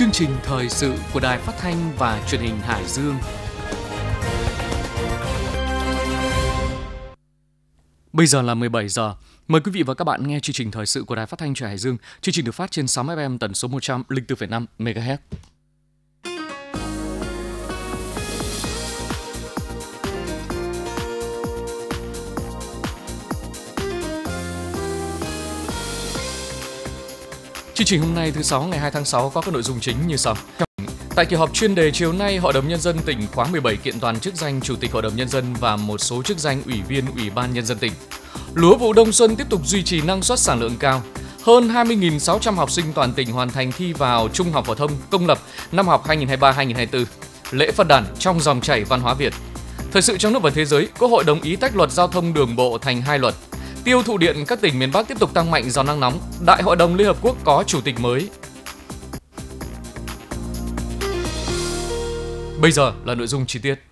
chương trình thời sự của Đài Phát thanh và Truyền hình Hải Dương. Bây giờ là 17 giờ. Mời quý vị và các bạn nghe chương trình thời sự của Đài Phát thanh Truyền Hải Dương. Chương trình được phát trên 6 FM tần số 104,5 MHz. Chương trình hôm nay thứ sáu ngày 2 tháng 6 có các nội dung chính như sau. Tại kỳ họp chuyên đề chiều nay, Hội đồng Nhân dân tỉnh khóa 17 kiện toàn chức danh Chủ tịch Hội đồng Nhân dân và một số chức danh Ủy viên Ủy ban Nhân dân tỉnh. Lúa vụ đông xuân tiếp tục duy trì năng suất sản lượng cao. Hơn 20.600 học sinh toàn tỉnh hoàn thành thi vào Trung học phổ thông công lập năm học 2023-2024. Lễ Phật đản trong dòng chảy văn hóa Việt. Thời sự trong nước và thế giới, Quốc hội đồng ý tách luật giao thông đường bộ thành hai luật. Tiêu thụ điện các tỉnh miền Bắc tiếp tục tăng mạnh do nắng nóng. Đại hội đồng Liên Hợp Quốc có chủ tịch mới. Bây giờ là nội dung chi tiết.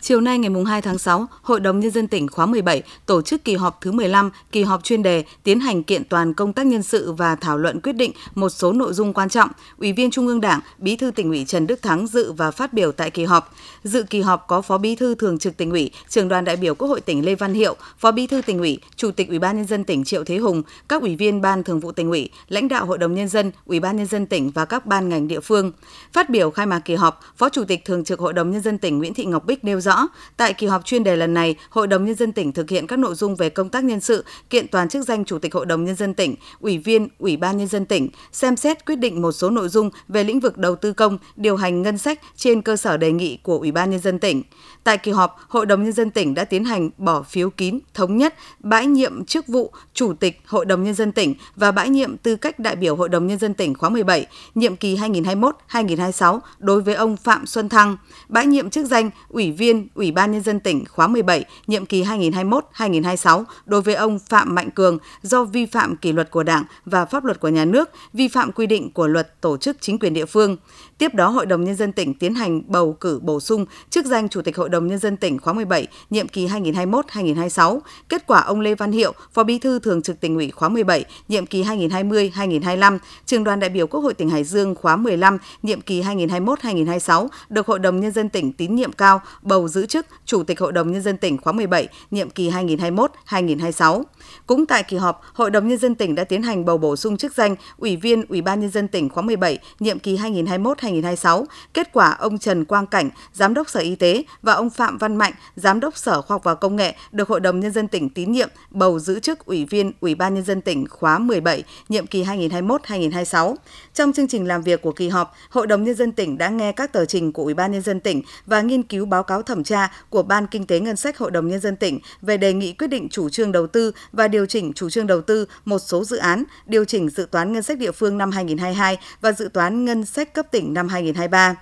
Chiều nay ngày 2 tháng 6, Hội đồng Nhân dân tỉnh khóa 17 tổ chức kỳ họp thứ 15, kỳ họp chuyên đề tiến hành kiện toàn công tác nhân sự và thảo luận quyết định một số nội dung quan trọng. Ủy viên Trung ương Đảng, Bí thư tỉnh ủy Trần Đức Thắng dự và phát biểu tại kỳ họp. Dự kỳ họp có Phó Bí thư Thường trực tỉnh ủy, Trường đoàn đại biểu Quốc hội tỉnh Lê Văn Hiệu, Phó Bí thư tỉnh ủy, Chủ tịch Ủy ban nhân dân tỉnh Triệu Thế Hùng, các ủy viên Ban Thường vụ tỉnh ủy, lãnh đạo Hội đồng nhân dân, Ủy ban nhân dân tỉnh và các ban ngành địa phương. Phát biểu khai mạc kỳ họp, Phó Chủ tịch Thường trực Hội đồng nhân dân tỉnh Nguyễn Thị Ngọc Bích nêu rõ, tại kỳ họp chuyên đề lần này, Hội đồng nhân dân tỉnh thực hiện các nội dung về công tác nhân sự, kiện toàn chức danh Chủ tịch Hội đồng nhân dân tỉnh, Ủy viên Ủy ban nhân dân tỉnh, xem xét quyết định một số nội dung về lĩnh vực đầu tư công, điều hành ngân sách trên cơ sở đề nghị của Ủy ban nhân dân tỉnh. Tại kỳ họp, Hội đồng nhân dân tỉnh đã tiến hành bỏ phiếu kín thống nhất bãi nhiệm chức vụ Chủ tịch Hội đồng nhân dân tỉnh và bãi nhiệm tư cách đại biểu Hội đồng nhân dân tỉnh khóa 17, nhiệm kỳ 2021-2026 đối với ông Phạm Xuân Thăng, bãi nhiệm chức danh Ủy viên Ủy ban nhân dân tỉnh khóa 17, nhiệm kỳ 2021-2026 đối với ông Phạm Mạnh Cường do vi phạm kỷ luật của Đảng và pháp luật của nhà nước, vi phạm quy định của luật tổ chức chính quyền địa phương. Tiếp đó, Hội đồng Nhân dân tỉnh tiến hành bầu cử bổ sung chức danh Chủ tịch Hội đồng Nhân dân tỉnh khóa 17, nhiệm kỳ 2021-2026. Kết quả ông Lê Văn Hiệu, Phó Bí thư Thường trực tỉnh ủy khóa 17, nhiệm kỳ 2020-2025, Trường đoàn đại biểu Quốc hội tỉnh Hải Dương khóa 15, nhiệm kỳ 2021-2026, được Hội đồng Nhân dân tỉnh tín nhiệm cao bầu giữ chức Chủ tịch Hội đồng Nhân dân tỉnh khóa 17, nhiệm kỳ 2021-2026. Cũng tại kỳ họp, Hội đồng Nhân dân tỉnh đã tiến hành bầu bổ sung chức danh Ủy viên Ủy ban Nhân dân tỉnh khóa 17, nhiệm kỳ 2021-2026. Kết quả ông Trần Quang Cảnh, Giám đốc Sở Y tế và ông Phạm Văn Mạnh, Giám đốc Sở Khoa học và Công nghệ được Hội đồng Nhân dân tỉnh tín nhiệm bầu giữ chức Ủy viên Ủy ban Nhân dân tỉnh khóa 17, nhiệm kỳ 2021-2026. Trong chương trình làm việc của kỳ họp, Hội đồng Nhân dân tỉnh đã nghe các tờ trình của Ủy ban Nhân dân tỉnh và nghiên cứu báo cáo thẩm tra của Ban Kinh tế Ngân sách Hội đồng Nhân dân tỉnh về đề nghị quyết định chủ trương đầu tư và điều điều chỉnh chủ trương đầu tư một số dự án, điều chỉnh dự toán ngân sách địa phương năm 2022 và dự toán ngân sách cấp tỉnh năm 2023.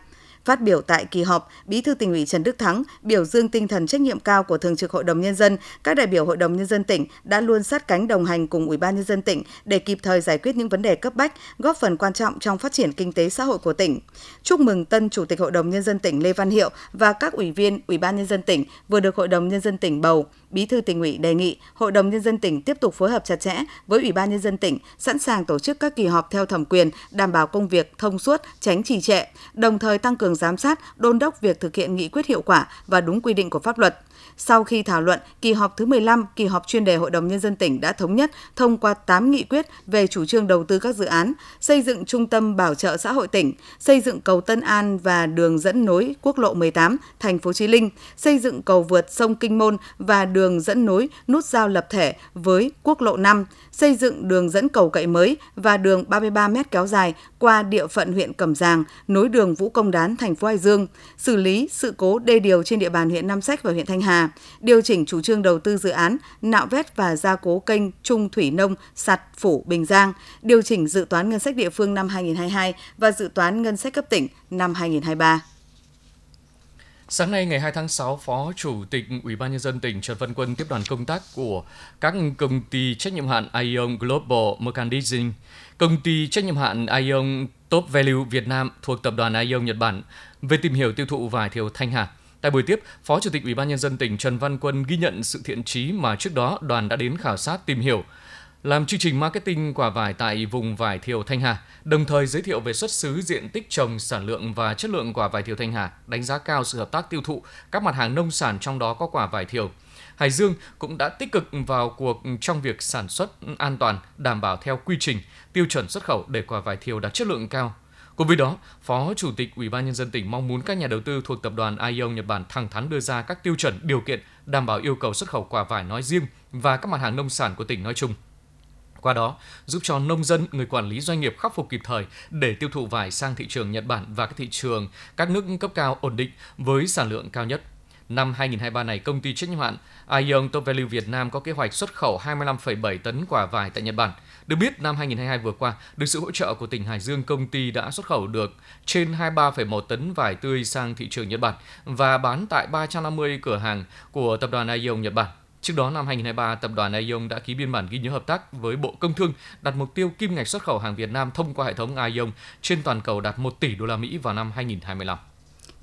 Phát biểu tại kỳ họp, Bí thư tỉnh ủy Trần Đức Thắng biểu dương tinh thần trách nhiệm cao của Thường trực Hội đồng Nhân dân, các đại biểu Hội đồng Nhân dân tỉnh đã luôn sát cánh đồng hành cùng Ủy ban Nhân dân tỉnh để kịp thời giải quyết những vấn đề cấp bách, góp phần quan trọng trong phát triển kinh tế xã hội của tỉnh. Chúc mừng tân Chủ tịch Hội đồng Nhân dân tỉnh Lê Văn Hiệu và các ủy viên Ủy ban Nhân dân tỉnh vừa được Hội đồng Nhân dân tỉnh bầu. Bí thư tỉnh ủy đề nghị Hội đồng Nhân dân tỉnh tiếp tục phối hợp chặt chẽ với Ủy ban Nhân dân tỉnh, sẵn sàng tổ chức các kỳ họp theo thẩm quyền, đảm bảo công việc thông suốt, tránh trì trệ, đồng thời tăng cường giám sát, đôn đốc việc thực hiện nghị quyết hiệu quả và đúng quy định của pháp luật. Sau khi thảo luận, kỳ họp thứ 15, kỳ họp chuyên đề Hội đồng Nhân dân tỉnh đã thống nhất thông qua 8 nghị quyết về chủ trương đầu tư các dự án, xây dựng trung tâm bảo trợ xã hội tỉnh, xây dựng cầu Tân An và đường dẫn nối quốc lộ 18, thành phố Chí Linh, xây dựng cầu vượt sông Kinh Môn và đường dẫn nối nút giao lập thể với quốc lộ 5, xây dựng đường dẫn cầu cậy mới và đường 33 m kéo dài qua địa phận huyện Cẩm Giàng, nối đường Vũ Công Đán, thành phố Hải Dương, xử lý sự cố đê điều trên địa bàn huyện Nam Sách và huyện Thanh Hà, điều chỉnh chủ trương đầu tư dự án nạo vét và gia cố kênh Trung Thủy Nông sạt Phủ Bình Giang, điều chỉnh dự toán ngân sách địa phương năm 2022 và dự toán ngân sách cấp tỉnh năm 2023. Sáng nay ngày 2 tháng 6, Phó Chủ tịch Ủy ban nhân dân tỉnh Trần Văn Quân tiếp đoàn công tác của các công ty trách nhiệm hạn Ion Global Merchandising, công ty trách nhiệm hạn Ion Top Value Việt Nam thuộc tập đoàn Ion Nhật Bản về tìm hiểu tiêu thụ vải thiều Thanh Hà. Tại buổi tiếp, Phó Chủ tịch Ủy ban nhân dân tỉnh Trần Văn Quân ghi nhận sự thiện trí mà trước đó đoàn đã đến khảo sát tìm hiểu làm chương trình marketing quả vải tại vùng vải thiều Thanh Hà, đồng thời giới thiệu về xuất xứ, diện tích trồng, sản lượng và chất lượng quả vải thiều Thanh Hà, đánh giá cao sự hợp tác tiêu thụ các mặt hàng nông sản trong đó có quả vải thiều. Hải Dương cũng đã tích cực vào cuộc trong việc sản xuất an toàn, đảm bảo theo quy trình, tiêu chuẩn xuất khẩu để quả vải thiều đạt chất lượng cao. Cùng với đó, Phó Chủ tịch Ủy ban nhân dân tỉnh mong muốn các nhà đầu tư thuộc tập đoàn Aion Nhật Bản thẳng thắn đưa ra các tiêu chuẩn, điều kiện đảm bảo yêu cầu xuất khẩu quả vải nói riêng và các mặt hàng nông sản của tỉnh nói chung. Qua đó, giúp cho nông dân, người quản lý doanh nghiệp khắc phục kịp thời để tiêu thụ vải sang thị trường Nhật Bản và các thị trường các nước cấp cao ổn định với sản lượng cao nhất. Năm 2023 này, công ty trách nhiệm hạn Ion Top Value Việt Nam có kế hoạch xuất khẩu 25,7 tấn quả vải tại Nhật Bản. Được biết, năm 2022 vừa qua, được sự hỗ trợ của tỉnh Hải Dương, công ty đã xuất khẩu được trên 23,1 tấn vải tươi sang thị trường Nhật Bản và bán tại 350 cửa hàng của tập đoàn Aeon Nhật Bản. Trước đó năm 2023, tập đoàn Aeon đã ký biên bản ghi nhớ hợp tác với Bộ Công Thương đặt mục tiêu kim ngạch xuất khẩu hàng Việt Nam thông qua hệ thống Aeon trên toàn cầu đạt 1 tỷ đô la Mỹ vào năm 2025.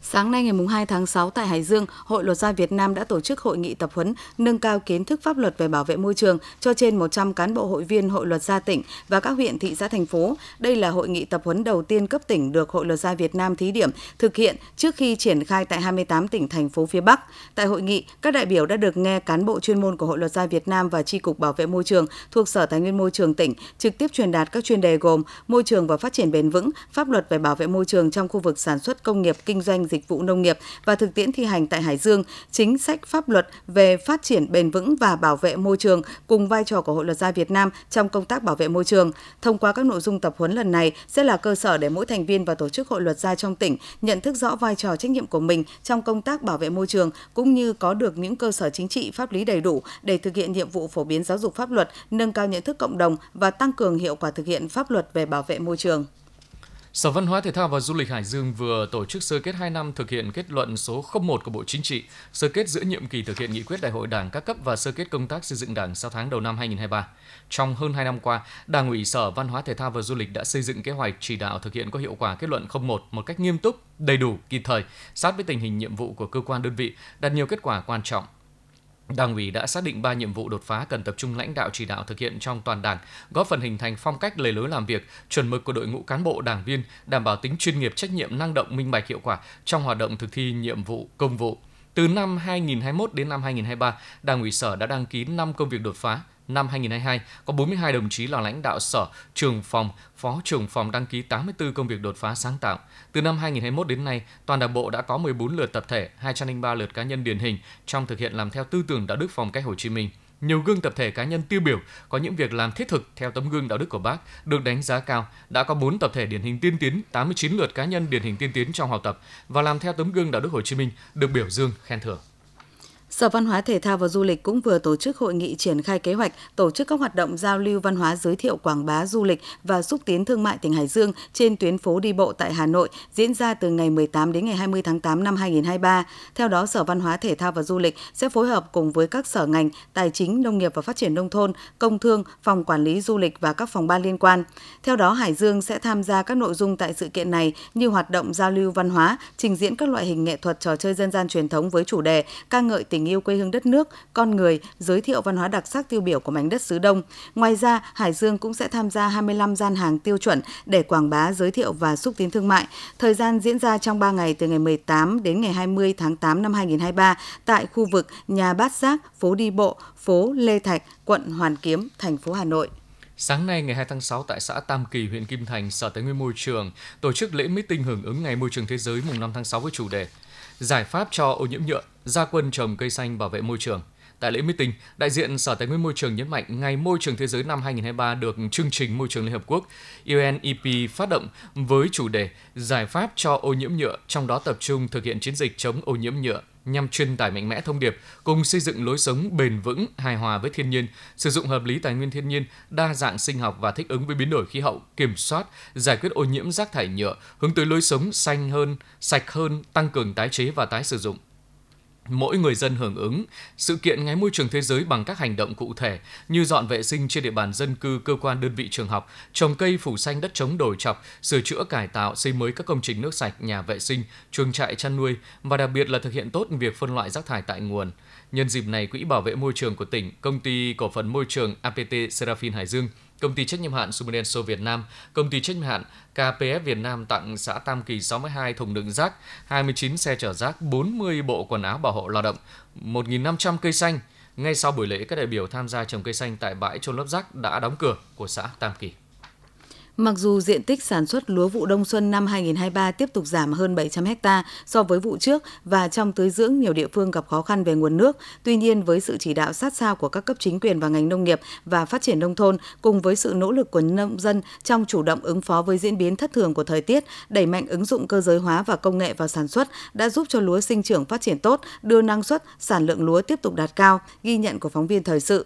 Sáng nay ngày 2 tháng 6 tại Hải Dương, Hội Luật gia Việt Nam đã tổ chức hội nghị tập huấn nâng cao kiến thức pháp luật về bảo vệ môi trường cho trên 100 cán bộ hội viên Hội Luật gia tỉnh và các huyện thị xã thành phố. Đây là hội nghị tập huấn đầu tiên cấp tỉnh được Hội Luật gia Việt Nam thí điểm thực hiện trước khi triển khai tại 28 tỉnh thành phố phía Bắc. Tại hội nghị, các đại biểu đã được nghe cán bộ chuyên môn của Hội Luật gia Việt Nam và Tri cục Bảo vệ môi trường thuộc Sở Tài nguyên Môi trường tỉnh trực tiếp truyền đạt các chuyên đề gồm môi trường và phát triển bền vững, pháp luật về bảo vệ môi trường trong khu vực sản xuất công nghiệp kinh doanh dịch vụ nông nghiệp và thực tiễn thi hành tại Hải Dương, chính sách pháp luật về phát triển bền vững và bảo vệ môi trường cùng vai trò của Hội luật gia Việt Nam trong công tác bảo vệ môi trường. Thông qua các nội dung tập huấn lần này sẽ là cơ sở để mỗi thành viên và tổ chức hội luật gia trong tỉnh nhận thức rõ vai trò trách nhiệm của mình trong công tác bảo vệ môi trường cũng như có được những cơ sở chính trị pháp lý đầy đủ để thực hiện nhiệm vụ phổ biến giáo dục pháp luật, nâng cao nhận thức cộng đồng và tăng cường hiệu quả thực hiện pháp luật về bảo vệ môi trường. Sở Văn hóa Thể thao và Du lịch Hải Dương vừa tổ chức sơ kết 2 năm thực hiện kết luận số 01 của Bộ Chính trị, sơ kết giữa nhiệm kỳ thực hiện nghị quyết Đại hội Đảng các cấp và sơ kết công tác xây dựng Đảng 6 tháng đầu năm 2023. Trong hơn 2 năm qua, Đảng ủy Sở Văn hóa Thể thao và Du lịch đã xây dựng kế hoạch chỉ đạo thực hiện có hiệu quả kết luận 01 một cách nghiêm túc, đầy đủ, kịp thời, sát với tình hình nhiệm vụ của cơ quan đơn vị, đạt nhiều kết quả quan trọng, Đảng ủy đã xác định 3 nhiệm vụ đột phá cần tập trung lãnh đạo chỉ đạo thực hiện trong toàn Đảng, góp phần hình thành phong cách lề lối làm việc, chuẩn mực của đội ngũ cán bộ đảng viên, đảm bảo tính chuyên nghiệp, trách nhiệm, năng động, minh bạch hiệu quả trong hoạt động thực thi nhiệm vụ công vụ. Từ năm 2021 đến năm 2023, Đảng ủy Sở đã đăng ký 5 công việc đột phá, năm 2022 có 42 đồng chí là lãnh đạo sở, trường phòng, phó trưởng phòng đăng ký 84 công việc đột phá sáng tạo. Từ năm 2021 đến nay, toàn đảng bộ đã có 14 lượt tập thể, 203 lượt cá nhân điển hình trong thực hiện làm theo tư tưởng đạo đức phong cách Hồ Chí Minh. Nhiều gương tập thể cá nhân tiêu biểu có những việc làm thiết thực theo tấm gương đạo đức của bác được đánh giá cao. Đã có 4 tập thể điển hình tiên tiến, 89 lượt cá nhân điển hình tiên tiến trong học tập và làm theo tấm gương đạo đức Hồ Chí Minh được biểu dương khen thưởng. Sở Văn hóa Thể thao và Du lịch cũng vừa tổ chức hội nghị triển khai kế hoạch tổ chức các hoạt động giao lưu văn hóa giới thiệu quảng bá du lịch và xúc tiến thương mại tỉnh Hải Dương trên tuyến phố đi bộ tại Hà Nội diễn ra từ ngày 18 đến ngày 20 tháng 8 năm 2023. Theo đó, Sở Văn hóa Thể thao và Du lịch sẽ phối hợp cùng với các sở ngành Tài chính, Nông nghiệp và Phát triển Nông thôn, Công thương, Phòng Quản lý Du lịch và các phòng ban liên quan. Theo đó, Hải Dương sẽ tham gia các nội dung tại sự kiện này như hoạt động giao lưu văn hóa, trình diễn các loại hình nghệ thuật trò chơi dân gian truyền thống với chủ đề ca ngợi tình tình yêu quê hương đất nước, con người, giới thiệu văn hóa đặc sắc tiêu biểu của mảnh đất xứ Đông. Ngoài ra, Hải Dương cũng sẽ tham gia 25 gian hàng tiêu chuẩn để quảng bá, giới thiệu và xúc tiến thương mại. Thời gian diễn ra trong 3 ngày từ ngày 18 đến ngày 20 tháng 8 năm 2023 tại khu vực nhà Bát Giác, phố đi bộ, phố Lê Thạch, quận Hoàn Kiếm, thành phố Hà Nội. Sáng nay ngày 2 tháng 6 tại xã Tam Kỳ, huyện Kim Thành, Sở Tài nguyên Môi trường tổ chức lễ meeting hưởng ứng Ngày Môi trường Thế giới mùng 5 tháng 6 với chủ đề Giải pháp cho ô nhiễm nhựa, gia quân trồng cây xanh bảo vệ môi trường. Tại lễ meeting, đại diện Sở Tài nguyên Môi trường nhấn mạnh Ngày Môi trường Thế giới năm 2023 được chương trình Môi trường Liên Hợp Quốc UNEP phát động với chủ đề Giải pháp cho ô nhiễm nhựa, trong đó tập trung thực hiện chiến dịch chống ô nhiễm nhựa nhằm truyền tải mạnh mẽ thông điệp cùng xây dựng lối sống bền vững, hài hòa với thiên nhiên, sử dụng hợp lý tài nguyên thiên nhiên, đa dạng sinh học và thích ứng với biến đổi khí hậu, kiểm soát, giải quyết ô nhiễm rác thải nhựa, hướng tới lối sống xanh hơn, sạch hơn, tăng cường tái chế và tái sử dụng mỗi người dân hưởng ứng sự kiện Ngày Môi trường Thế giới bằng các hành động cụ thể như dọn vệ sinh trên địa bàn dân cư, cơ quan đơn vị trường học, trồng cây phủ xanh đất chống đồi chọc, sửa chữa cải tạo, xây mới các công trình nước sạch, nhà vệ sinh, chuồng trại chăn nuôi và đặc biệt là thực hiện tốt việc phân loại rác thải tại nguồn. Nhân dịp này, Quỹ Bảo vệ Môi trường của tỉnh, Công ty Cổ phần Môi trường APT Seraphin Hải Dương Công ty trách nhiệm hạn Sumidenso Việt Nam, Công ty trách nhiệm hạn KPF Việt Nam tặng xã Tam Kỳ 62 thùng đựng rác, 29 xe chở rác, 40 bộ quần áo bảo hộ lao động, 1.500 cây xanh. Ngay sau buổi lễ, các đại biểu tham gia trồng cây xanh tại bãi trôn lấp rác đã đóng cửa của xã Tam Kỳ. Mặc dù diện tích sản xuất lúa vụ đông xuân năm 2023 tiếp tục giảm hơn 700 ha so với vụ trước và trong tưới dưỡng nhiều địa phương gặp khó khăn về nguồn nước, tuy nhiên với sự chỉ đạo sát sao của các cấp chính quyền và ngành nông nghiệp và phát triển nông thôn cùng với sự nỗ lực của nông dân trong chủ động ứng phó với diễn biến thất thường của thời tiết, đẩy mạnh ứng dụng cơ giới hóa và công nghệ vào sản xuất đã giúp cho lúa sinh trưởng phát triển tốt, đưa năng suất, sản lượng lúa tiếp tục đạt cao, ghi nhận của phóng viên thời sự.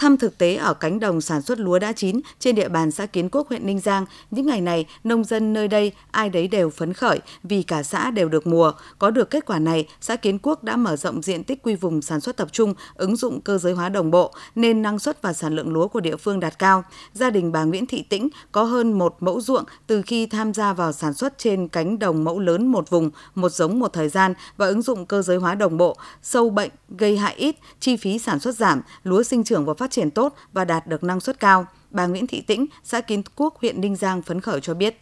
Thăm thực tế ở cánh đồng sản xuất lúa đã chín trên địa bàn xã Kiến Quốc, huyện Ninh Giang, những ngày này, nông dân nơi đây ai đấy đều phấn khởi vì cả xã đều được mùa. Có được kết quả này, xã Kiến Quốc đã mở rộng diện tích quy vùng sản xuất tập trung, ứng dụng cơ giới hóa đồng bộ, nên năng suất và sản lượng lúa của địa phương đạt cao. Gia đình bà Nguyễn Thị Tĩnh có hơn một mẫu ruộng từ khi tham gia vào sản xuất trên cánh đồng mẫu lớn một vùng, một giống một thời gian và ứng dụng cơ giới hóa đồng bộ, sâu bệnh gây hại ít, chi phí sản xuất giảm, lúa sinh trưởng và phát triển tốt và đạt được năng suất cao. Bà Nguyễn Thị Tĩnh, xã Kiến Quốc, huyện Ninh Giang phấn khởi cho biết.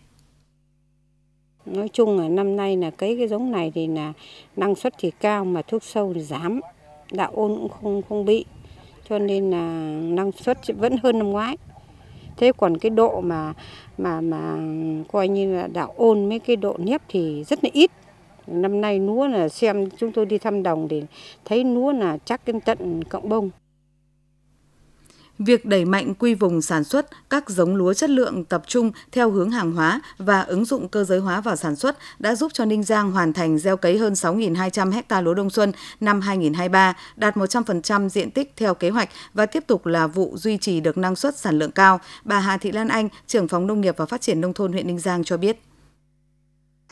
Nói chung là năm nay là cấy cái giống này thì là năng suất thì cao mà thuốc sâu thì giảm, đạo ôn cũng không không bị, cho nên là năng suất vẫn hơn năm ngoái. Thế còn cái độ mà mà mà coi như là đạo ôn mấy cái độ nếp thì rất là ít. Năm nay lúa là xem chúng tôi đi thăm đồng thì thấy lúa là chắc đến tận cộng bông. Việc đẩy mạnh quy vùng sản xuất các giống lúa chất lượng tập trung theo hướng hàng hóa và ứng dụng cơ giới hóa vào sản xuất đã giúp cho Ninh Giang hoàn thành gieo cấy hơn 6.200 ha lúa đông xuân năm 2023, đạt 100% diện tích theo kế hoạch và tiếp tục là vụ duy trì được năng suất sản lượng cao. Bà Hà Thị Lan Anh, trưởng phòng nông nghiệp và phát triển nông thôn huyện Ninh Giang cho biết.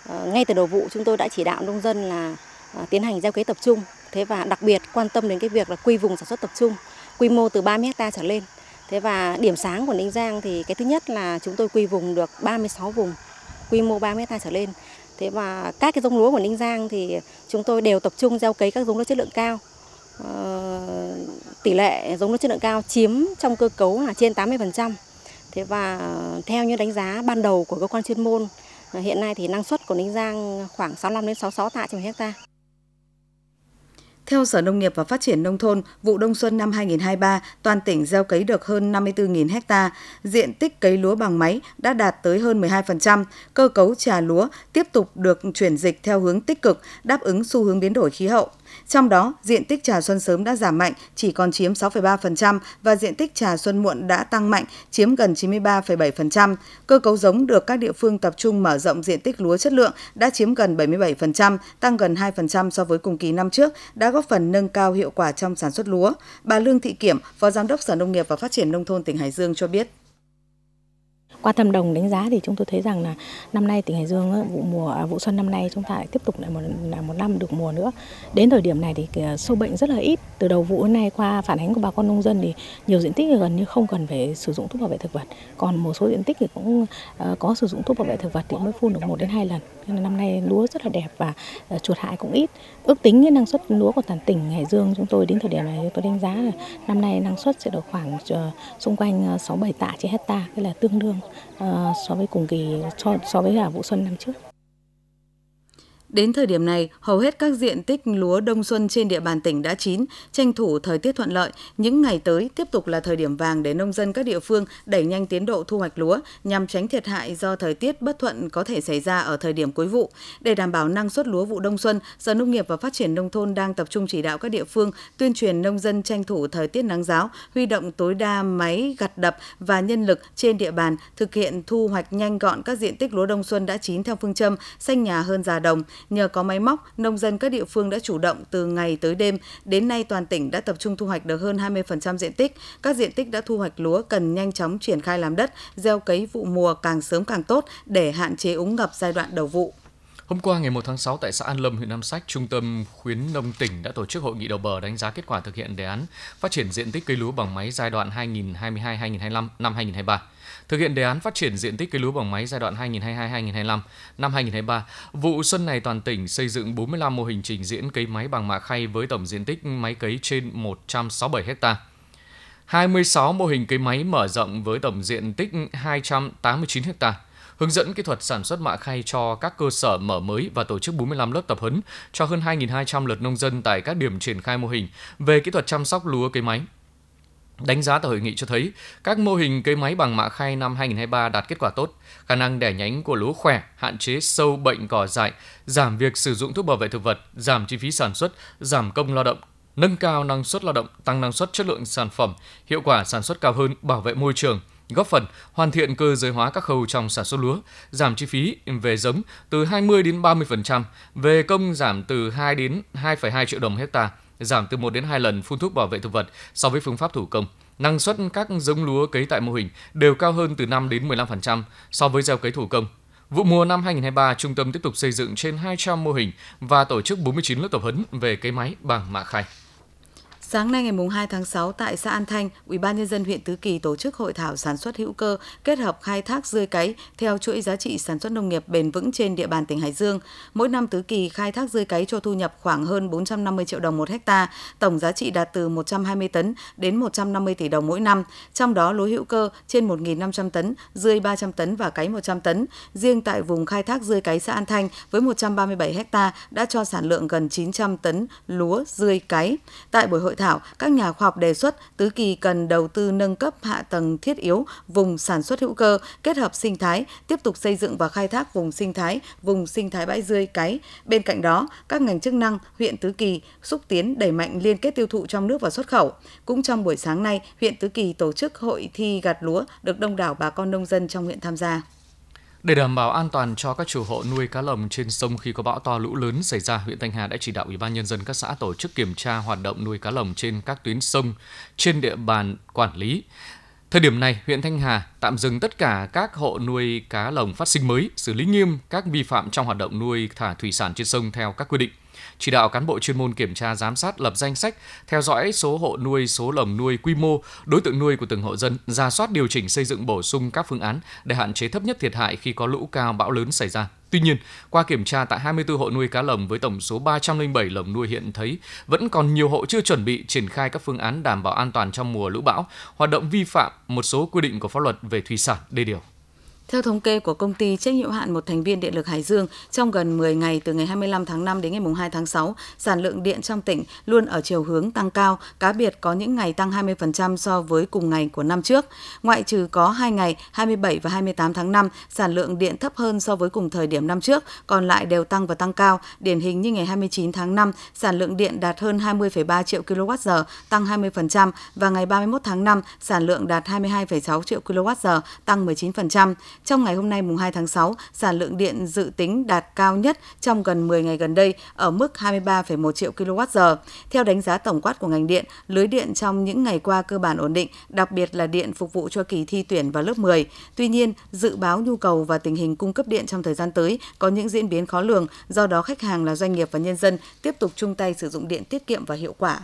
Ờ, ngay từ đầu vụ chúng tôi đã chỉ đạo nông dân là à, tiến hành gieo cấy tập trung, thế và đặc biệt quan tâm đến cái việc là quy vùng sản xuất tập trung quy mô từ 30 hecta trở lên. Thế và điểm sáng của Ninh Giang thì cái thứ nhất là chúng tôi quy vùng được 36 vùng, quy mô 30 hecta trở lên. Thế và các cái giống lúa của Ninh Giang thì chúng tôi đều tập trung gieo cấy các giống lúa chất lượng cao. Ờ, tỷ lệ giống lúa chất lượng cao chiếm trong cơ cấu là trên 80%. Thế và theo như đánh giá ban đầu của cơ quan chuyên môn, hiện nay thì năng suất của Ninh Giang khoảng 65 đến 66 tạ trên hecta. Theo Sở Nông nghiệp và Phát triển Nông thôn, vụ đông xuân năm 2023, toàn tỉnh gieo cấy được hơn 54.000 ha, diện tích cấy lúa bằng máy đã đạt tới hơn 12%, cơ cấu trà lúa tiếp tục được chuyển dịch theo hướng tích cực, đáp ứng xu hướng biến đổi khí hậu. Trong đó, diện tích trà xuân sớm đã giảm mạnh, chỉ còn chiếm 6,3% và diện tích trà xuân muộn đã tăng mạnh, chiếm gần 93,7%. Cơ cấu giống được các địa phương tập trung mở rộng diện tích lúa chất lượng đã chiếm gần 77%, tăng gần 2% so với cùng kỳ năm trước, đã góp phần nâng cao hiệu quả trong sản xuất lúa. Bà Lương Thị Kiểm, Phó Giám đốc Sở Nông nghiệp và Phát triển Nông thôn tỉnh Hải Dương cho biết. Qua thăm đồng đánh giá thì chúng tôi thấy rằng là năm nay tỉnh Hải Dương vụ mùa à, vụ xuân năm nay chúng ta lại tiếp tục lại một, là một năm được mùa nữa. Đến thời điểm này thì à, sâu bệnh rất là ít. Từ đầu vụ đến nay qua phản ánh của bà con nông dân thì nhiều diện tích gần như không cần phải sử dụng thuốc bảo vệ thực vật. Còn một số diện tích thì cũng ờ, có sử dụng thuốc bảo vệ thực vật thì mới phun được một đến hai lần. Nên là năm nay lúa rất là đẹp và ờ, chuột hại cũng ít. Ước tính cái năng suất lúa của toàn tỉnh Hải Dương chúng tôi đến thời điểm này tôi đánh giá là năm nay năng suất sẽ được khoảng ờ, xung quanh ờ, 6 7 tạ trên hecta, cái là tương đương so với cùng kỳ so, so với là vụ xuân năm trước. Đến thời điểm này, hầu hết các diện tích lúa đông xuân trên địa bàn tỉnh đã chín, tranh thủ thời tiết thuận lợi. Những ngày tới tiếp tục là thời điểm vàng để nông dân các địa phương đẩy nhanh tiến độ thu hoạch lúa nhằm tránh thiệt hại do thời tiết bất thuận có thể xảy ra ở thời điểm cuối vụ. Để đảm bảo năng suất lúa vụ đông xuân, Sở Nông nghiệp và Phát triển nông thôn đang tập trung chỉ đạo các địa phương tuyên truyền nông dân tranh thủ thời tiết nắng giáo, huy động tối đa máy gặt đập và nhân lực trên địa bàn thực hiện thu hoạch nhanh gọn các diện tích lúa đông xuân đã chín theo phương châm xanh nhà hơn già đồng Nhờ có máy móc, nông dân các địa phương đã chủ động từ ngày tới đêm. Đến nay toàn tỉnh đã tập trung thu hoạch được hơn 20% diện tích. Các diện tích đã thu hoạch lúa cần nhanh chóng triển khai làm đất, gieo cấy vụ mùa càng sớm càng tốt để hạn chế úng ngập giai đoạn đầu vụ. Hôm qua ngày 1 tháng 6 tại xã An Lâm, huyện Nam Sách, Trung tâm khuyến nông tỉnh đã tổ chức hội nghị đầu bờ đánh giá kết quả thực hiện đề án phát triển diện tích cây lúa bằng máy giai đoạn 2022-2025 năm 2023. Thực hiện đề án phát triển diện tích cây lúa bằng máy giai đoạn 2022-2025 năm 2023, vụ xuân này toàn tỉnh xây dựng 45 mô hình trình diễn cấy máy bằng mạ khay với tổng diện tích máy cấy trên 167 ha. 26 mô hình cấy máy mở rộng với tổng diện tích 289 ha hướng dẫn kỹ thuật sản xuất mạ khay cho các cơ sở mở mới và tổ chức 45 lớp tập huấn cho hơn 2.200 lượt nông dân tại các điểm triển khai mô hình về kỹ thuật chăm sóc lúa cấy máy. Đánh giá tại hội nghị cho thấy, các mô hình cây máy bằng mạ khay năm 2023 đạt kết quả tốt, khả năng đẻ nhánh của lúa khỏe, hạn chế sâu bệnh cỏ dại, giảm việc sử dụng thuốc bảo vệ thực vật, giảm chi phí sản xuất, giảm công lao động, nâng cao năng suất lao động, tăng năng suất chất lượng sản phẩm, hiệu quả sản xuất cao hơn, bảo vệ môi trường – góp phần hoàn thiện cơ giới hóa các khâu trong sản xuất lúa, giảm chi phí về giống từ 20 đến 30%, về công giảm từ 2 đến 2,2 triệu đồng hecta, giảm từ 1 đến 2 lần phun thuốc bảo vệ thực vật so với phương pháp thủ công. Năng suất các giống lúa cấy tại mô hình đều cao hơn từ 5 đến 15% so với gieo cấy thủ công. Vụ mùa năm 2023, trung tâm tiếp tục xây dựng trên 200 mô hình và tổ chức 49 lớp tập huấn về cấy máy bằng mạ khai. Sáng nay ngày 2 tháng 6 tại xã An Thanh, Ủy ban nhân dân huyện Tứ Kỳ tổ chức hội thảo sản xuất hữu cơ kết hợp khai thác rươi cấy theo chuỗi giá trị sản xuất nông nghiệp bền vững trên địa bàn tỉnh Hải Dương. Mỗi năm Tứ Kỳ khai thác rươi cấy cho thu nhập khoảng hơn 450 triệu đồng một hecta, tổng giá trị đạt từ 120 tấn đến 150 tỷ đồng mỗi năm. Trong đó lúa hữu cơ trên 1.500 tấn, rươi 300 tấn và cấy 100 tấn. Riêng tại vùng khai thác rươi cấy xã An Thanh với 137 hecta đã cho sản lượng gần 900 tấn lúa, rươi cấy. Tại buổi hội hội thảo, các nhà khoa học đề xuất Tứ Kỳ cần đầu tư nâng cấp hạ tầng thiết yếu vùng sản xuất hữu cơ, kết hợp sinh thái, tiếp tục xây dựng và khai thác vùng sinh thái, vùng sinh thái bãi rươi cái. Bên cạnh đó, các ngành chức năng huyện Tứ Kỳ xúc tiến đẩy mạnh liên kết tiêu thụ trong nước và xuất khẩu. Cũng trong buổi sáng nay, huyện Tứ Kỳ tổ chức hội thi gặt lúa được đông đảo bà con nông dân trong huyện tham gia. Để đảm bảo an toàn cho các chủ hộ nuôi cá lồng trên sông khi có bão to lũ lớn xảy ra, huyện Thanh Hà đã chỉ đạo Ủy ban nhân dân các xã tổ chức kiểm tra hoạt động nuôi cá lồng trên các tuyến sông trên địa bàn quản lý. Thời điểm này, huyện Thanh Hà tạm dừng tất cả các hộ nuôi cá lồng phát sinh mới, xử lý nghiêm các vi phạm trong hoạt động nuôi thả thủy sản trên sông theo các quy định chỉ đạo cán bộ chuyên môn kiểm tra giám sát lập danh sách, theo dõi số hộ nuôi, số lồng nuôi, quy mô, đối tượng nuôi của từng hộ dân, ra soát điều chỉnh xây dựng bổ sung các phương án để hạn chế thấp nhất thiệt hại khi có lũ cao bão lớn xảy ra. Tuy nhiên, qua kiểm tra tại 24 hộ nuôi cá lồng với tổng số 307 lồng nuôi hiện thấy vẫn còn nhiều hộ chưa chuẩn bị triển khai các phương án đảm bảo an toàn trong mùa lũ bão, hoạt động vi phạm một số quy định của pháp luật về thủy sản đê điều. Theo thống kê của công ty trách nhiệm hạn một thành viên điện lực Hải Dương, trong gần 10 ngày từ ngày 25 tháng 5 đến ngày 2 tháng 6, sản lượng điện trong tỉnh luôn ở chiều hướng tăng cao, cá biệt có những ngày tăng 20% so với cùng ngày của năm trước. Ngoại trừ có 2 ngày 27 và 28 tháng 5, sản lượng điện thấp hơn so với cùng thời điểm năm trước, còn lại đều tăng và tăng cao. Điển hình như ngày 29 tháng 5, sản lượng điện đạt hơn 20,3 triệu kWh, tăng 20% và ngày 31 tháng 5, sản lượng đạt 22,6 triệu kWh, tăng 19%. Trong ngày hôm nay mùng 2 tháng 6, sản lượng điện dự tính đạt cao nhất trong gần 10 ngày gần đây ở mức 23,1 triệu kWh. Theo đánh giá tổng quát của ngành điện, lưới điện trong những ngày qua cơ bản ổn định, đặc biệt là điện phục vụ cho kỳ thi tuyển vào lớp 10. Tuy nhiên, dự báo nhu cầu và tình hình cung cấp điện trong thời gian tới có những diễn biến khó lường, do đó khách hàng là doanh nghiệp và nhân dân tiếp tục chung tay sử dụng điện tiết kiệm và hiệu quả.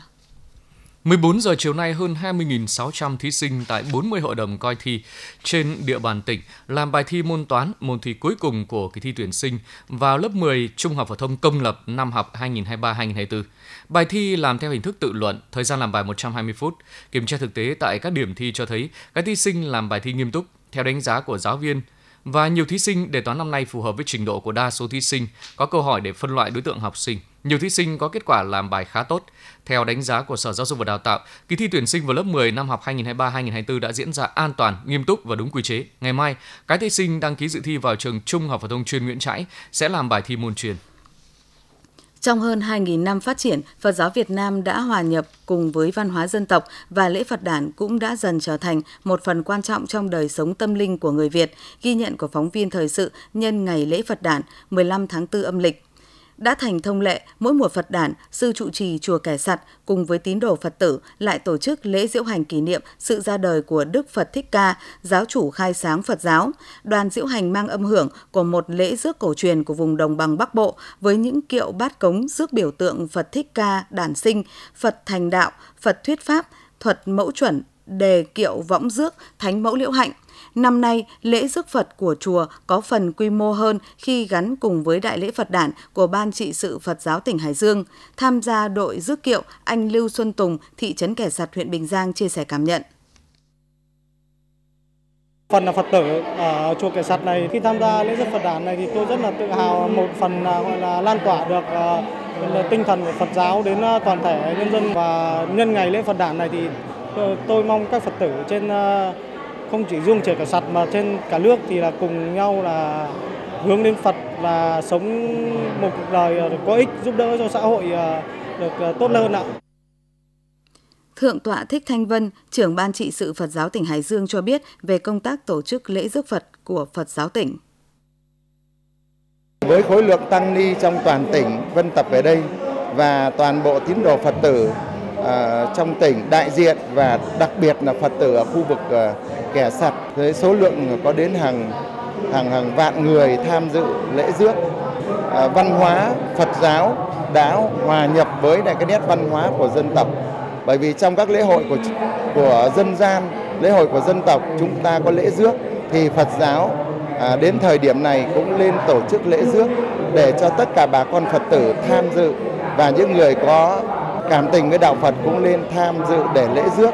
14 giờ chiều nay, hơn 20.600 thí sinh tại 40 hội đồng coi thi trên địa bàn tỉnh làm bài thi môn toán, môn thi cuối cùng của kỳ thi tuyển sinh vào lớp 10 Trung học phổ thông công lập năm học 2023-2024. Bài thi làm theo hình thức tự luận, thời gian làm bài 120 phút. Kiểm tra thực tế tại các điểm thi cho thấy các thí sinh làm bài thi nghiêm túc, theo đánh giá của giáo viên, và nhiều thí sinh đề toán năm nay phù hợp với trình độ của đa số thí sinh, có câu hỏi để phân loại đối tượng học sinh. Nhiều thí sinh có kết quả làm bài khá tốt. Theo đánh giá của Sở Giáo dục và Đào tạo, kỳ thi tuyển sinh vào lớp 10 năm học 2023-2024 đã diễn ra an toàn, nghiêm túc và đúng quy chế. Ngày mai, các thí sinh đăng ký dự thi vào trường Trung học phổ thông chuyên Nguyễn Trãi sẽ làm bài thi môn truyền. Trong hơn 2.000 năm phát triển, Phật giáo Việt Nam đã hòa nhập cùng với văn hóa dân tộc và lễ Phật đản cũng đã dần trở thành một phần quan trọng trong đời sống tâm linh của người Việt, ghi nhận của phóng viên thời sự nhân ngày lễ Phật đản 15 tháng 4 âm lịch. Đã thành thông lệ, mỗi mùa Phật đản, sư trụ trì chùa Kẻ Sặt cùng với tín đồ Phật tử lại tổ chức lễ diễu hành kỷ niệm sự ra đời của Đức Phật Thích Ca, giáo chủ khai sáng Phật giáo. Đoàn diễu hành mang âm hưởng của một lễ rước cổ truyền của vùng đồng bằng Bắc Bộ với những kiệu bát cống rước biểu tượng Phật Thích Ca đản sinh, Phật thành đạo, Phật thuyết pháp, thuật mẫu chuẩn, đề kiệu võng rước, thánh mẫu liễu hạnh. Năm nay, lễ rước Phật của chùa có phần quy mô hơn khi gắn cùng với Đại lễ Phật đản của Ban trị sự Phật giáo tỉnh Hải Dương. Tham gia đội rước kiệu, anh Lưu Xuân Tùng, thị trấn Kẻ Sạt, huyện Bình Giang chia sẻ cảm nhận. Phần là Phật tử ở chùa Kẻ Sạt này khi tham gia lễ rước Phật đản này thì tôi rất là tự hào một phần là gọi là lan tỏa được à, tinh thần của Phật giáo đến à, toàn thể nhân dân và nhân ngày lễ Phật đản này thì tôi mong các Phật tử trên à, không chỉ riêng trẻ cả sạt mà trên cả nước thì là cùng nhau là hướng đến Phật và sống một cuộc đời có ích giúp đỡ cho xã hội được tốt hơn ạ. Thượng tọa Thích Thanh Vân, trưởng ban trị sự Phật giáo tỉnh Hải Dương cho biết về công tác tổ chức lễ rước Phật của Phật giáo tỉnh. Với khối lượng tăng ni trong toàn tỉnh vân tập về đây và toàn bộ tín đồ Phật tử Ờ, trong tỉnh đại diện và đặc biệt là Phật tử ở khu vực ờ, kẻ sặt với số lượng có đến hàng hàng hàng vạn người tham dự lễ rước. Ờ, văn hóa Phật giáo đã hòa nhập với lại cái nét văn hóa của dân tộc. Bởi vì trong các lễ hội của của dân gian lễ hội của dân tộc chúng ta có lễ rước thì Phật giáo à, đến thời điểm này cũng lên tổ chức lễ rước để cho tất cả bà con Phật tử tham dự. Và những người có cảm tình với đạo Phật cũng lên tham dự để lễ rước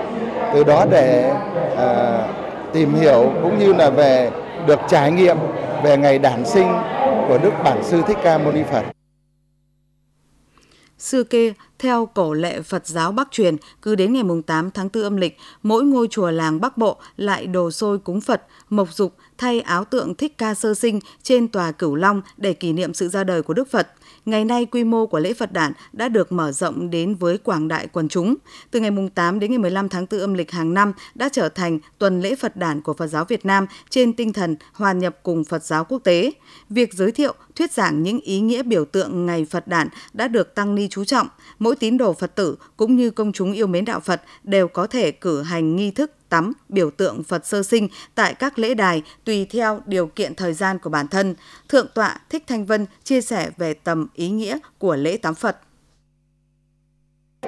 từ đó để à, tìm hiểu cũng như là về được trải nghiệm về ngày đản sinh của Đức Bản Sư Thích Ca Mâu Ni Phật. Xưa kia theo cổ lệ Phật giáo Bắc truyền, cứ đến ngày mùng 8 tháng 4 âm lịch, mỗi ngôi chùa làng Bắc Bộ lại đồ sôi cúng Phật, mộc dục thay áo tượng Thích Ca sơ sinh trên tòa Cửu Long để kỷ niệm sự ra đời của Đức Phật. Ngày nay, quy mô của lễ Phật đản đã được mở rộng đến với quảng đại quần chúng. Từ ngày 8 đến ngày 15 tháng 4 âm lịch hàng năm đã trở thành tuần lễ Phật đản của Phật giáo Việt Nam trên tinh thần hòa nhập cùng Phật giáo quốc tế. Việc giới thiệu, thuyết giảng những ý nghĩa biểu tượng ngày Phật đản đã được tăng ni chú trọng. Mỗi tín đồ Phật tử cũng như công chúng yêu mến đạo Phật đều có thể cử hành nghi thức tắm biểu tượng Phật sơ sinh tại các lễ đài tùy theo điều kiện thời gian của bản thân. Thượng tọa Thích Thanh Vân chia sẻ về tầm ý nghĩa của lễ tắm Phật.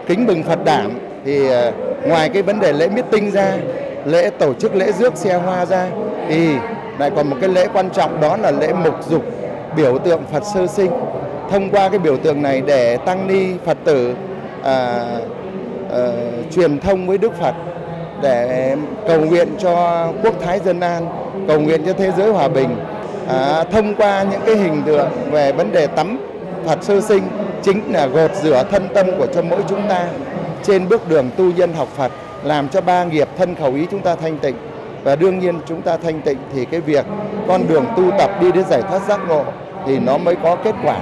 Kính mừng Phật đản thì ờ, ngoài cái vấn đề lễ meeting ra, lễ tổ chức lễ rước xe hoa ra thì lại còn một cái lễ quan trọng đó là lễ mục dục biểu tượng Phật sơ sinh. Thông qua cái biểu tượng này để tăng ni Phật tử à, à, truyền thông với Đức Phật để cầu nguyện cho quốc thái dân an, cầu nguyện cho thế giới hòa bình. À, thông qua những cái hình tượng về vấn đề tắm Phật sơ sinh chính là gột rửa thân tâm của cho mỗi chúng ta trên bước đường tu nhân học Phật làm cho ba nghiệp thân khẩu ý chúng ta thanh tịnh và đương nhiên chúng ta thanh tịnh thì cái việc con đường tu tập đi đến giải thoát giác ngộ thì nó mới có kết quả.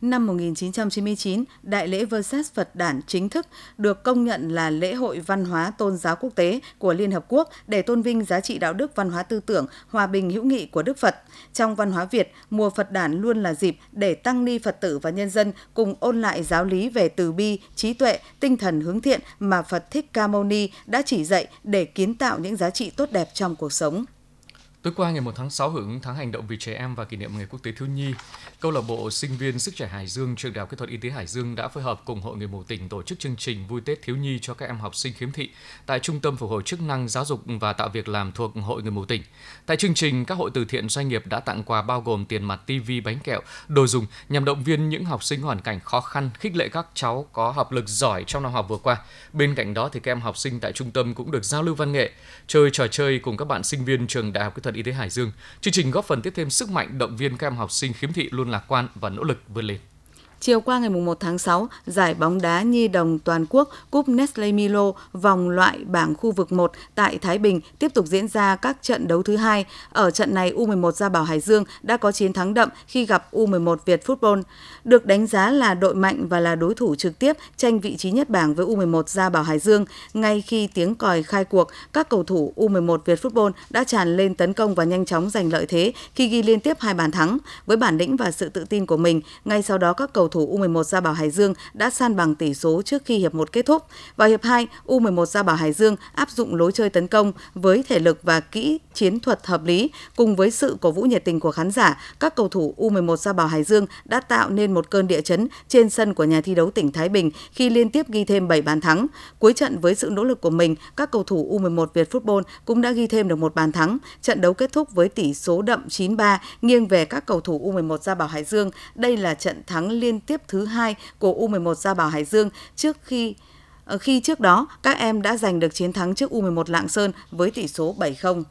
Năm 1999, Đại lễ Versailles Phật đản chính thức được công nhận là lễ hội văn hóa tôn giáo quốc tế của Liên Hợp Quốc để tôn vinh giá trị đạo đức văn hóa tư tưởng, hòa bình hữu nghị của Đức Phật. Trong văn hóa Việt, mùa Phật đản luôn là dịp để tăng ni Phật tử và nhân dân cùng ôn lại giáo lý về từ bi, trí tuệ, tinh thần hướng thiện mà Phật Thích Ca Mâu Ni đã chỉ dạy để kiến tạo những giá trị tốt đẹp trong cuộc sống. Tối qua ngày 1 tháng 6 hưởng ứng tháng hành động vì trẻ em và kỷ niệm Ngày Quốc tế Thiếu nhi, Câu lạc bộ sinh viên sức trẻ Hải Dương, trường Đại học Kỹ thuật Y tế Hải Dương đã phối hợp cùng Hội người mù tỉnh tổ chức chương trình vui Tết thiếu nhi cho các em học sinh khiếm thị tại Trung tâm phục hồi chức năng giáo dục và tạo việc làm thuộc Hội người mù tỉnh. Tại chương trình, các hội từ thiện doanh nghiệp đã tặng quà bao gồm tiền mặt, TV, bánh kẹo, đồ dùng nhằm động viên những học sinh hoàn cảnh khó khăn, khích lệ các cháu có học lực giỏi trong năm học vừa qua. Bên cạnh đó thì các em học sinh tại trung tâm cũng được giao lưu văn nghệ, chơi trò chơi cùng các bạn sinh viên trường Đại học Kỹ thuật Y tế Hải Dương. Chương trình góp phần tiếp thêm sức mạnh động viên các em học sinh khiếm thị luôn lạc quan và nỗ lực vươn lên. Chiều qua ngày 1 tháng 6, giải bóng đá nhi đồng toàn quốc Cúp Nestle Milo vòng loại bảng khu vực 1 tại Thái Bình tiếp tục diễn ra các trận đấu thứ hai. Ở trận này, U11 Gia Bảo Hải Dương đã có chiến thắng đậm khi gặp U11 Việt Football. Được đánh giá là đội mạnh và là đối thủ trực tiếp tranh vị trí nhất bảng với U11 Gia Bảo Hải Dương. Ngay khi tiếng còi khai cuộc, các cầu thủ U11 Việt Football đã tràn lên tấn công và nhanh chóng giành lợi thế khi ghi liên tiếp hai bàn thắng. Với bản lĩnh và sự tự tin của mình, ngay sau đó các cầu thủ U11 Gia Bảo Hải Dương đã san bằng tỷ số trước khi hiệp 1 kết thúc. Vào hiệp 2, U11 Gia Bảo Hải Dương áp dụng lối chơi tấn công với thể lực và kỹ chiến thuật hợp lý cùng với sự cổ vũ nhiệt tình của khán giả, các cầu thủ U11 Gia Bảo Hải Dương đã tạo nên một cơn địa chấn trên sân của nhà thi đấu tỉnh Thái Bình khi liên tiếp ghi thêm 7 bàn thắng. Cuối trận với sự nỗ lực của mình, các cầu thủ U11 Việt Football cũng đã ghi thêm được một bàn thắng. Trận đấu kết thúc với tỷ số đậm 9-3 nghiêng về các cầu thủ U11 Gia Bảo Hải Dương. Đây là trận thắng liên tiếp thứ hai của U11 Gia Bảo Hải Dương trước khi ờ, khi trước đó các em đã giành được chiến thắng trước U11 Lạng Sơn với tỷ số 7-0.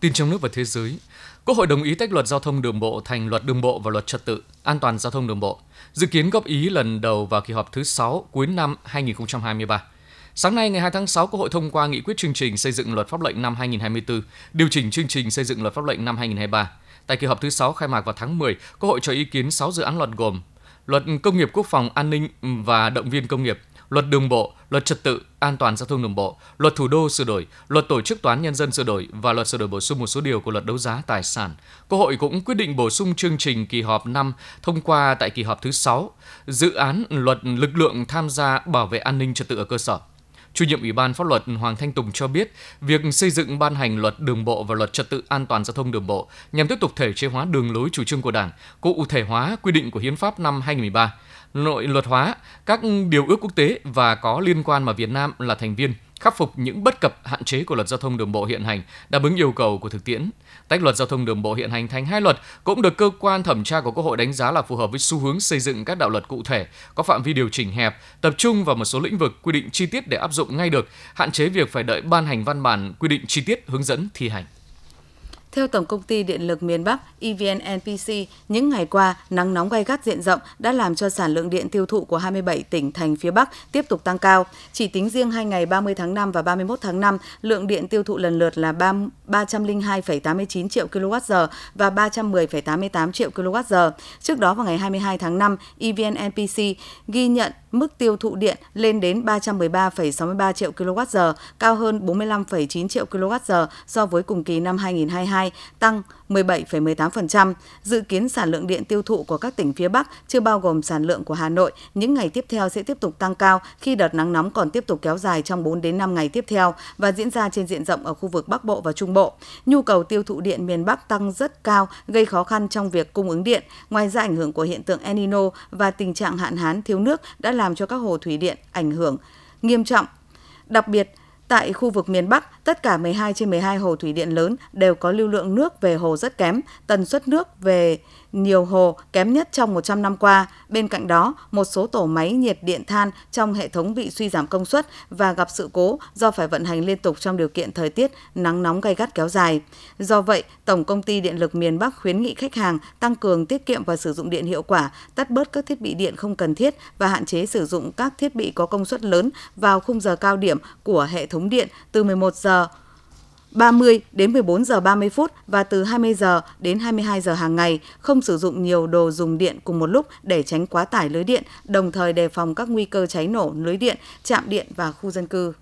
Tin trong nước và thế giới. Quốc hội đồng ý tách luật giao thông đường bộ thành luật đường bộ và luật trật tự an toàn giao thông đường bộ, dự kiến góp ý lần đầu vào kỳ họp thứ 6 cuối năm 2023. Sáng nay ngày 2 tháng 6, Quốc hội thông qua nghị quyết chương trình xây dựng luật pháp lệnh năm 2024, điều chỉnh chương trình xây dựng luật pháp lệnh năm 2023. Tại kỳ họp thứ 6 khai mạc vào tháng 10, Quốc hội cho ý kiến 6 dự án luật gồm Luật Công nghiệp Quốc phòng An ninh và Động viên Công nghiệp, Luật Đường bộ, Luật Trật tự an toàn giao thông đường bộ, Luật Thủ đô sửa đổi, Luật Tổ chức Toán nhân dân sửa đổi và Luật sửa đổi bổ sung một số điều của Luật đấu giá tài sản. Quốc hội cũng quyết định bổ sung chương trình kỳ họp 5 thông qua tại kỳ họp thứ 6 dự án Luật lực lượng tham gia bảo vệ an ninh trật tự ở cơ sở. Chủ nhiệm Ủy ban Pháp luật Hoàng Thanh Tùng cho biết, việc xây dựng ban hành luật đường bộ và luật trật tự an toàn giao thông đường bộ nhằm tiếp tục thể chế hóa đường lối chủ trương của Đảng, cụ thể hóa quy định của Hiến pháp năm 2013, nội luật hóa các điều ước quốc tế và có liên quan mà Việt Nam là thành viên khắc phục những bất cập hạn chế của luật giao thông đường bộ hiện hành, đáp ứng yêu cầu của thực tiễn. Tách luật giao thông đường bộ hiện hành thành hai luật cũng được cơ quan thẩm tra của Quốc hội đánh giá là phù hợp với xu hướng xây dựng các đạo luật cụ thể, có phạm vi điều chỉnh hẹp, tập trung vào một số lĩnh vực quy định chi tiết để áp dụng ngay được, hạn chế việc phải đợi ban hành văn bản quy định chi tiết hướng dẫn thi hành. Theo Tổng công ty Điện lực miền Bắc EVN NPC, những ngày qua, nắng nóng gay gắt diện rộng đã làm cho sản lượng điện tiêu thụ của 27 tỉnh thành phía Bắc tiếp tục tăng cao. Chỉ tính riêng hai ngày 30 tháng 5 và 31 tháng 5, lượng điện tiêu thụ lần lượt là 302,89 triệu kWh và 310,88 triệu kWh. Trước đó vào ngày 22 tháng 5, EVN NPC ghi nhận mức tiêu thụ điện lên đến 313,63 triệu kWh, cao hơn 45,9 triệu kWh so với cùng kỳ năm 2022, tăng 17,18%. Dự kiến sản lượng điện tiêu thụ của các tỉnh phía Bắc, chưa bao gồm sản lượng của Hà Nội, những ngày tiếp theo sẽ tiếp tục tăng cao khi đợt nắng nóng còn tiếp tục kéo dài trong 4 đến 5 ngày tiếp theo và diễn ra trên diện rộng ở khu vực Bắc Bộ và Trung Bộ. Nhu cầu tiêu thụ điện miền Bắc tăng rất cao, gây khó khăn trong việc cung ứng điện. Ngoài ra ảnh hưởng của hiện tượng El Nino và tình trạng hạn hán thiếu nước đã làm làm cho các hồ thủy điện ảnh hưởng nghiêm trọng. Đặc biệt, Tại khu vực miền Bắc, tất cả 12 trên 12 hồ thủy điện lớn đều có lưu lượng nước về hồ rất kém, tần suất nước về nhiều hồ kém nhất trong 100 năm qua. Bên cạnh đó, một số tổ máy nhiệt điện than trong hệ thống bị suy giảm công suất và gặp sự cố do phải vận hành liên tục trong điều kiện thời tiết nắng nóng gay gắt kéo dài. Do vậy, Tổng công ty Điện lực miền Bắc khuyến nghị khách hàng tăng cường tiết kiệm và sử dụng điện hiệu quả, tắt bớt các thiết bị điện không cần thiết và hạn chế sử dụng các thiết bị có công suất lớn vào khung giờ cao điểm của hệ thống điện từ 11 giờ 30 đến 14 giờ 30 phút và từ 20 giờ đến 22 giờ hàng ngày, không sử dụng nhiều đồ dùng điện cùng một lúc để tránh quá tải lưới điện, đồng thời đề phòng các nguy cơ cháy nổ lưới điện, chạm điện và khu dân cư.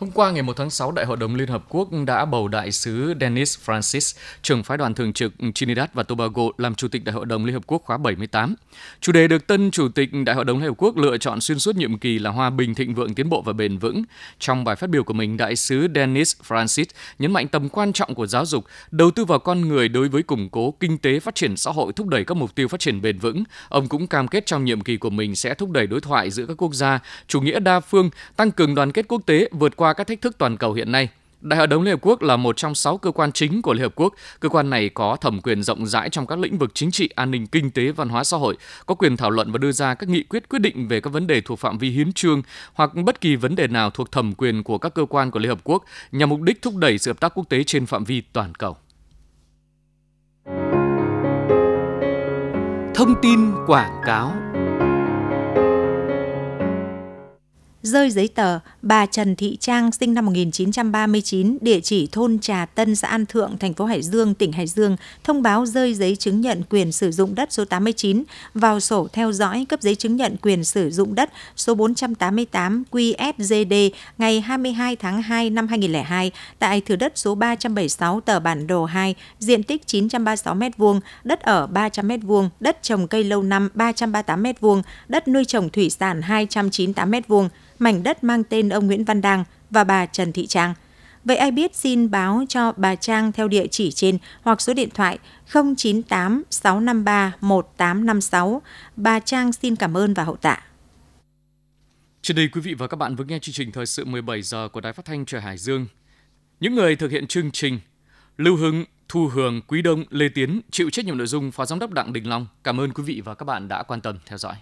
Hôm qua ngày 1 tháng 6, Đại hội đồng Liên Hợp Quốc đã bầu đại sứ Dennis Francis, trưởng phái đoàn thường trực Trinidad và Tobago làm Chủ tịch Đại hội đồng Liên Hợp Quốc khóa 78. Chủ đề được tân Chủ tịch Đại hội đồng Liên Hợp Quốc lựa chọn xuyên suốt nhiệm kỳ là hòa bình, thịnh vượng, tiến bộ và bền vững. Trong bài phát biểu của mình, đại sứ Dennis Francis nhấn mạnh tầm quan trọng của giáo dục, đầu tư vào con người đối với củng cố kinh tế, phát triển xã hội, thúc đẩy các mục tiêu phát triển bền vững. Ông cũng cam kết trong nhiệm kỳ của mình sẽ thúc đẩy đối thoại giữa các quốc gia, chủ nghĩa đa phương, tăng cường đoàn kết quốc tế, vượt qua qua các thách thức toàn cầu hiện nay. Đại hội đồng Liên Hợp Quốc là một trong sáu cơ quan chính của Liên Hợp Quốc. Cơ quan này có thẩm quyền rộng rãi trong các lĩnh vực chính trị, an ninh, kinh tế, văn hóa xã hội, có quyền thảo luận và đưa ra các nghị quyết quyết định về các vấn đề thuộc phạm vi hiến trương hoặc bất kỳ vấn đề nào thuộc thẩm quyền của các cơ quan của Liên Hợp Quốc nhằm mục đích thúc đẩy sự hợp tác quốc tế trên phạm vi toàn cầu. Thông tin quảng cáo rơi giấy tờ, bà Trần Thị Trang sinh năm 1939, địa chỉ thôn Trà Tân, xã An Thượng, thành phố Hải Dương, tỉnh Hải Dương, thông báo rơi giấy chứng nhận quyền sử dụng đất số 89 vào sổ theo dõi cấp giấy chứng nhận quyền sử dụng đất số 488 QSGD ngày 22 tháng 2 năm 2002 tại thửa đất số 376 tờ bản đồ 2, diện tích 936 m2, đất ở 300 m2, đất trồng cây lâu năm 338 m2, đất nuôi trồng thủy sản 298 m2 mảnh đất mang tên ông Nguyễn Văn Đăng và bà Trần Thị Trang. Vậy ai biết xin báo cho bà Trang theo địa chỉ trên hoặc số điện thoại 098 653 1856. Bà Trang xin cảm ơn và hậu tạ. Trên đây quý vị và các bạn vừa nghe chương trình thời sự 17 giờ của Đài Phát thanh Trời Hải Dương. Những người thực hiện chương trình Lưu Hưng, Thu Hường, Quý Đông, Lê Tiến chịu trách nhiệm nội dung Phó Giám đốc Đặng Đình Long. Cảm ơn quý vị và các bạn đã quan tâm theo dõi.